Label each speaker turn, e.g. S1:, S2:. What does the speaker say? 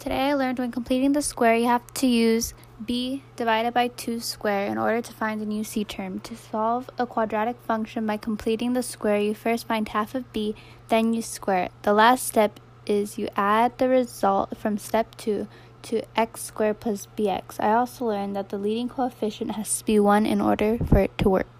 S1: Today I learned when completing the square you have to use b divided by 2 square in order to find a new c term. To solve a quadratic function by completing the square you first find half of b, then you square it. The last step is you add the result from step 2 to x squared plus bx. I also learned that the leading coefficient has to be 1 in order for it to work.